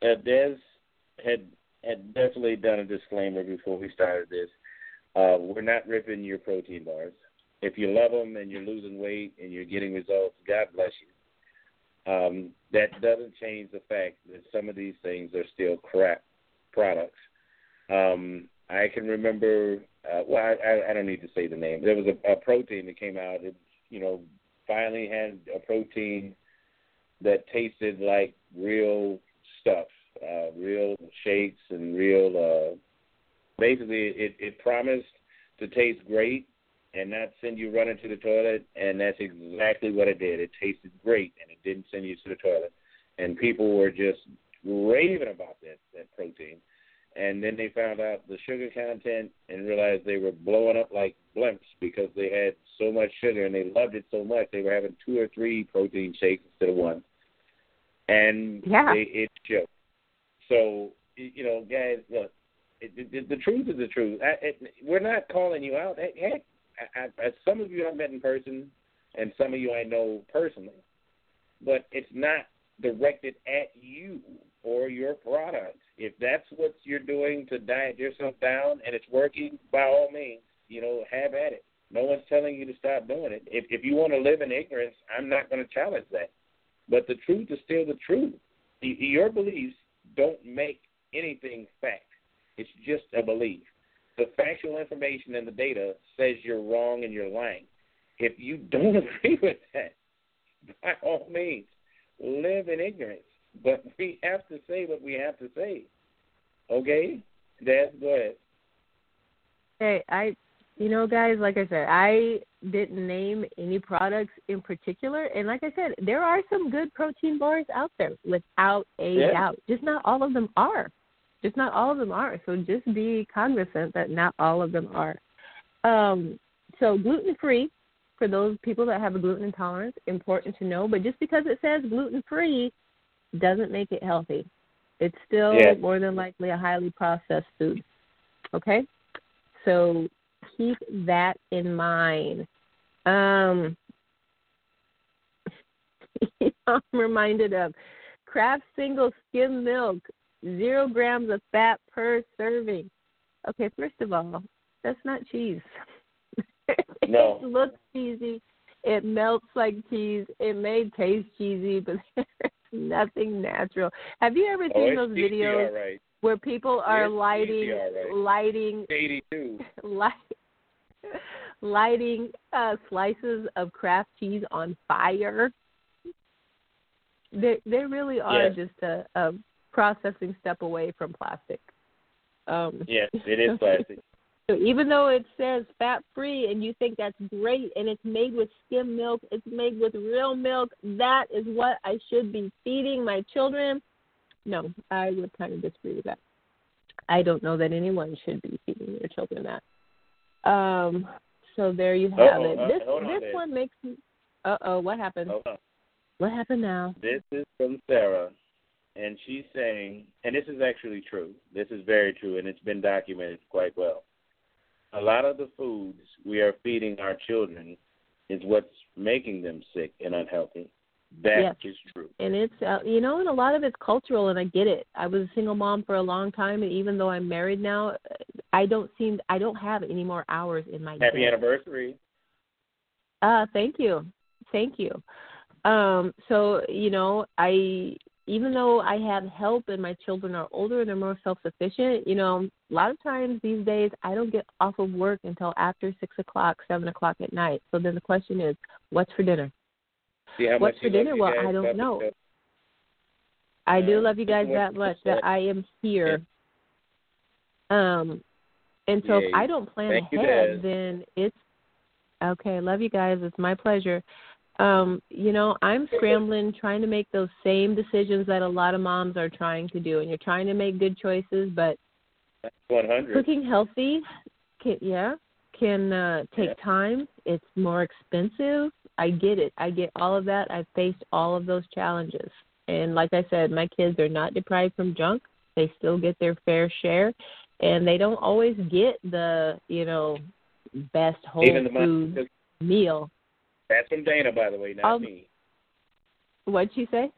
Uh, Des had had definitely done a disclaimer before we started this. Uh, we're not ripping your protein bars. If you love them and you're losing weight and you're getting results, God bless you. Um, that doesn't change the fact that some of these things are still crap products. Um, I can remember. Uh, well, I, I, don't need to say the name. There was a, a protein that came out. It, you know, finally had a protein that tasted like real stuff, uh, real shakes and real. Basically, it, it promised to taste great and not send you running to the toilet, and that's exactly what it did. It tasted great, and it didn't send you to the toilet. And people were just raving about that that protein. And then they found out the sugar content and realized they were blowing up like blimps because they had so much sugar and they loved it so much they were having two or three protein shakes instead of one. And Yeah. they, it showed. So you know, guys, look, it, the truth is the truth. I, it, we're not calling you out. Heck, I, I- some of you I've met in person, and some of you I know personally, but it's not directed at you or your product. If that's what you're doing to diet yourself down and it's working, by all means, you know, have at it. No one's telling you to stop doing it. If if you want to live in ignorance, I'm not going to challenge that. But the truth is still the truth. Your beliefs don't make anything fact. It's just a belief. The factual information and the data says you're wrong and you're lying. If you don't agree with that, by all means, live in ignorance. But we have to say what we have to say. Okay? That's go ahead. Hey, I, you know, guys, like I said, I didn't name any products in particular, and like I said, there are some good protein bars out there, without a Yeah. doubt. Just not all of them are. Just not all of them are. So just be cognizant that not all of them are. Um, so gluten free for those people that have a gluten intolerance, important to know. But just because it says gluten free doesn't make it healthy. It's still Yeah. more than likely a highly processed food. Okay? So keep that in mind. Um, I'm reminded of Kraft single skim milk, zero grams of fat per serving. Okay, first of all, that's not cheese. No. it looks cheesy. It melts like cheese. It may taste cheesy, but there's nothing natural. Have you ever Oh, seen it's those videos right. where people are It's lighting right. lighting 82. light, lighting uh, slices of Kraft cheese on fire. They they really are Yes. just a, a processing step away from plastic. Um, Yes, it is plastic. so even though it says fat free and you think that's great and it's made with skim milk, it's made with real milk, that is what I should be feeding my children. No, I would kind of disagree with that. I don't know that anyone should be feeding their children that. Um, so there you have Uh-oh, it. uh, This on this there. one makes me. Uh oh, what happened? What happened now? This is from Sarah, and she's saying, and this is actually true. This is very true, and it's been documented quite well. A lot of the foods we are feeding our children is what's making them sick and unhealthy. That is Yes. true. and it's uh, you know and a lot of it's cultural and i get it i was a single mom for a long time and even though i'm married now i don't seem i don't have any more hours in my Happy day anniversary. uh thank you thank you um so you know i even though I have help and my children are older and they're more self sufficient, you know, a lot of times these days I don't get off of work until after six o'clock, seven o'clock at night. So then the question is, what's for dinner? How What's for dinner? Well, I don't know. I do love you guys that much that. I am here. Um, and so if I don't plan ahead, then it's okay. Love you guys. It's my pleasure. Um, you know, I'm scrambling, trying to make those same decisions that a lot of moms are trying to do, and you're trying to make good choices, but One hundred. cooking healthy, can, yeah, can uh, take Yeah. time. It's more expensive. I get it. I get all of that. I've faced all of those challenges. And like I said, my kids are not deprived from junk. They still get their fair share, and they don't always get the you know best whole food meal. That's from Dana, by the way, not Um, me. What'd she say?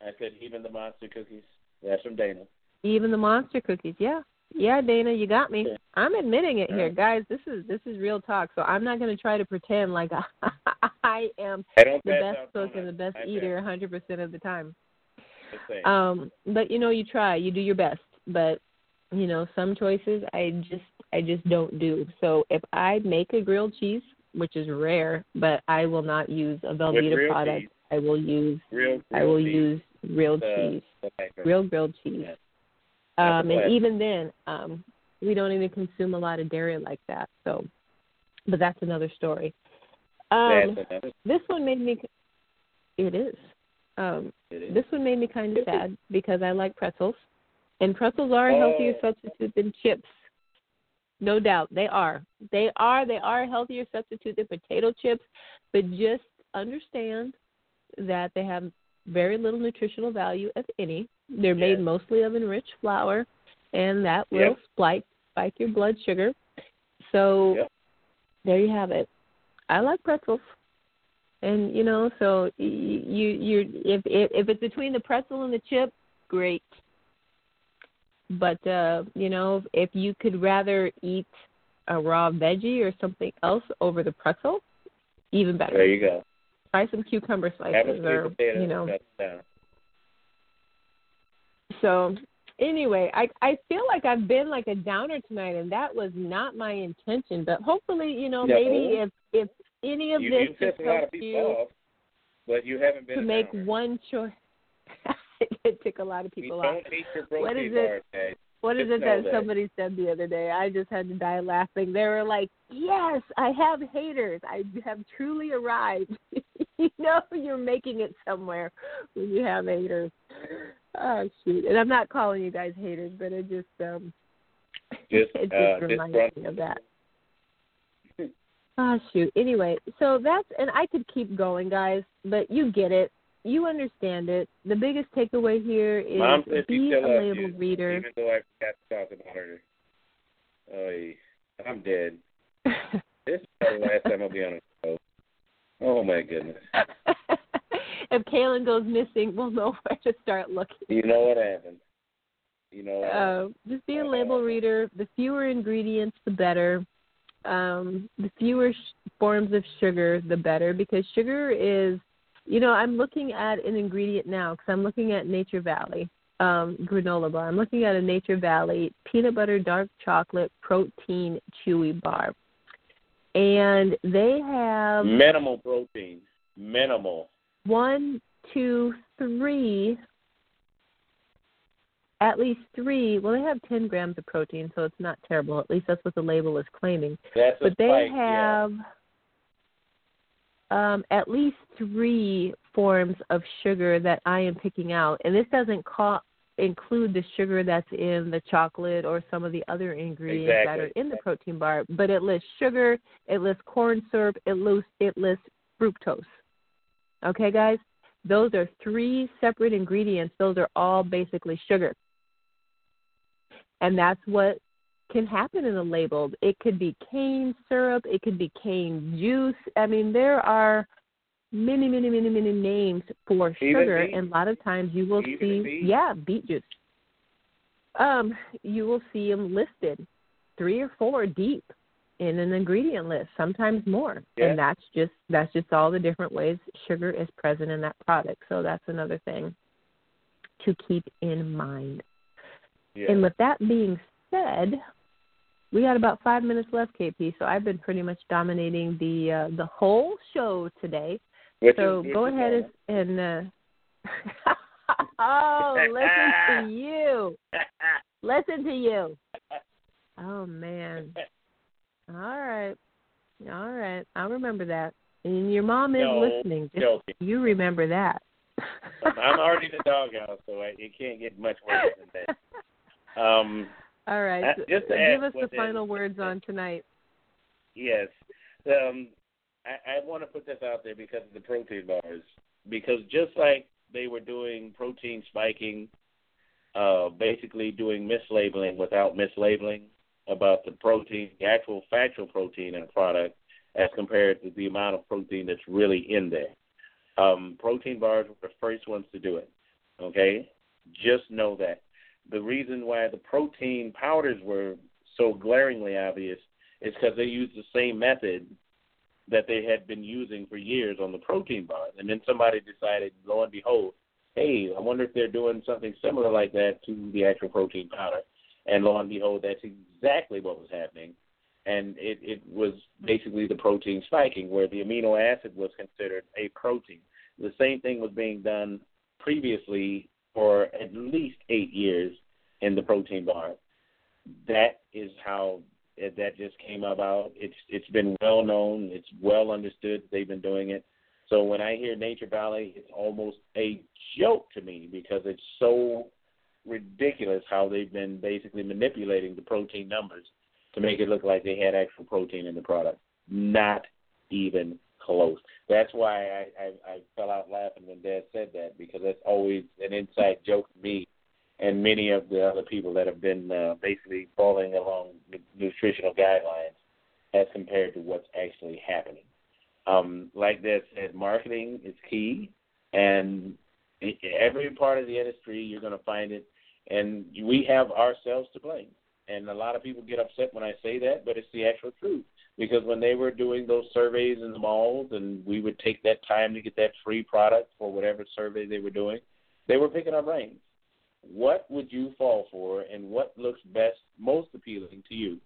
I said even the monster cookies. That's from Dana. Even the monster cookies. Yeah. Yeah, Dana, you got me. I'm admitting it here, guys. This is this is real talk. So I'm not going to try to pretend like I am I the best cook and the best I eater 100% of the time. Um, but you know, you try, you do your best. But you know, some choices I just I just don't do. So if I make a grilled cheese, which is rare, but I will not use a Velveeta product. cheese. I will use real, I will cheese. use real The- cheese, the real grilled cheese. Yeah. Um, and even then, um, we don't even consume a lot of dairy like that. So, but that's another story. Um, That's another. this one made me. It is. Um, It is. this one made me kind of sad because I like pretzels, and pretzels are a healthier Oh. substitute than chips. No doubt, they are. They are. They are a healthier substitute than potato chips, but just understand that they have very little nutritional value, if any. They're made mostly of enriched flour, and that will Yep. spike spike your blood sugar. So Yep. there you have it. I like pretzels and you know so you you if if it's between the pretzel and the chip great but uh you know if you could rather eat a raw veggie or something else over the pretzel even better There you go. try some cucumber slices or you know so anyway i i feel like i've been like a downer tonight and that was not my intention but hopefully you know No. maybe if if any of You this do just piss a lot of helps you off, but you haven't been to make downer. one choice. it took a lot of people off. What is it? What is just it that somebody said the other day? I just had to die laughing. They were like, "Yes, I have haters. I have truly arrived." you know, you're making it somewhere when you have haters. Oh shoot! And I'm not calling you guys haters, but it just um, Just, it just uh, reminds run- me of that. Oh shoot. Anyway, so that's and I could keep going, guys, but you get it. You understand it. The biggest takeaway here is Mom be still a label you, reader. even though I forgot to talk about her. Oy, I'm dead. This is the last time I'll be on a show. Oh my goodness. if Kaylin goes missing, we'll know where to start looking. You know what happened. You know Uh, just be a label reader. The fewer ingredients, the better. Um, the fewer sh- forms of sugar, the better, because sugar is, you know, I'm looking at an ingredient now because I'm looking at Nature Valley um, granola bar. I'm looking at a Nature Valley peanut butter dark chocolate protein chewy bar, and they have Minimal protein. Minimal. one, two, three, at least three. Well, they have 10 grams of protein, so it's not terrible. At least that's what the label is claiming. That's a But they spike, yeah. Um, at least three forms of sugar that I am picking out, and this doesn't call, include the sugar that's in the chocolate or some of the other ingredients that are in the protein bar. But it lists sugar, it lists corn syrup, it lists it lists fructose. Okay, guys, those are three separate ingredients. Those are all basically sugar, and that's what can happen in a label. It could be cane syrup, it could be cane juice. I mean, there are many, many, many, many names for Even sugar, beet? and a lot of times you will Even see, beet? yeah, beet juice. Um, you will see them listed, three or four deep in an ingredient list, sometimes more, Yeah. and that's just that's just all the different ways sugar is present in that product. So that's another thing. to keep in mind. Yeah. And with that being said, we got about five minutes left, KP. So I've been pretty much dominating the uh, the whole show today. Which so go ahead and, and uh, oh, listen to you, listen to you. Oh man. All right, all right. I'll remember that. And your mom is No, listening. You remember that. I'm already in the doghouse, so I, it can't get much worse than that. Um, All right. Uh, just so give us the final words on tonight. Yes. Um, I, I want to put this out there because of the protein bars. Because just like they were doing protein spiking, uh, basically doing mislabeling without mislabeling about the protein, the actual factual protein in a product as compared to the amount of protein that's really in there. Um, protein bars were the first ones to do it. Okay? Just know that. The reason why the protein powders were so glaringly obvious is because they used the same method that they had been using for years on the protein bars. And then somebody decided, lo and behold, hey, I wonder if they're doing something similar like that to the actual protein powder. And lo and behold, that's exactly what was happening. And it, it was basically the protein spiking, where the amino acid was considered a protein. The same thing was being done previously for at least eight years in the protein bar. That is how it, that just came about. It's it's been well known. It's well understood. That they've been doing it. So when I hear Nature Valley, it's almost a joke to me because it's so ridiculous how they've been basically manipulating the protein numbers to make it look like they had actual protein in the product. Not even close. That's why I, I, I fell out laughing when Dad said that because that's always an inside joke to me and many of the other people that have been uh, basically following along with nutritional guidelines as compared to what's actually happening. Um, like Dad said, marketing is key, and every part of the industry you're going to find it, and we have ourselves to blame. And a lot of people get upset when I say that, but it's the actual truth. Because when they were doing those surveys in the malls, and we would take that time to get that free product for whatever survey they were doing, they were picking our brains. What would you fall for, and what looks best, most appealing to you?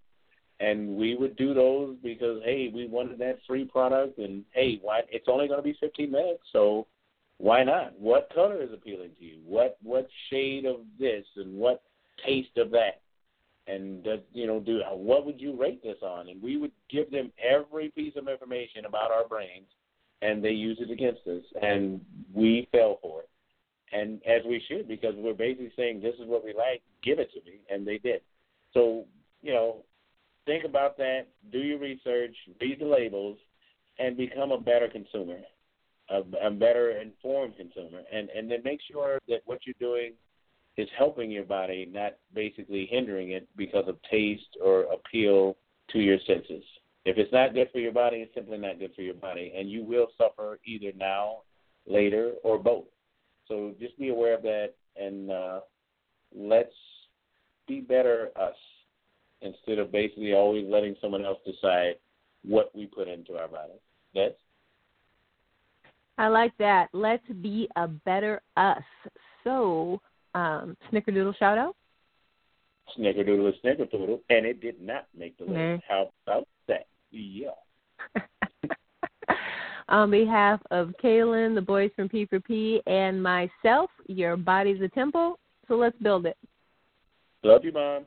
And we would do those because hey, we wanted that free product, and hey, why? It's only going to be 15 minutes, so why not? What color is appealing to you? What what shade of this and what taste of that? And does you know do uh, what would you rate this on? And we would give them every piece of information about our brains, and they use it against us, and we fell for it. And as we should, because we're basically saying this is what we like, give it to me, and they did. So you know, think about that, do your research, read the labels, and become a better consumer, a, a better informed consumer, and and then make sure that what you're doing is helping your body, not basically hindering it because of taste or appeal to your senses. If it's not good for your body, it's simply not good for your body, and you will suffer either now, later, or both. So just be aware of that, and uh, let's be better us instead of basically always letting someone else decide what we put into our bodies. That's I like that. Let's be a better us. So, um, Snickerdoodle shout out. Snickerdoodle is Snickerdoodle, and it did not make the list. Nah. How about that? Yeah. On behalf of Kaylin, the boys from P4P, and myself, your body's a temple, so let's build it. Love you, Mom.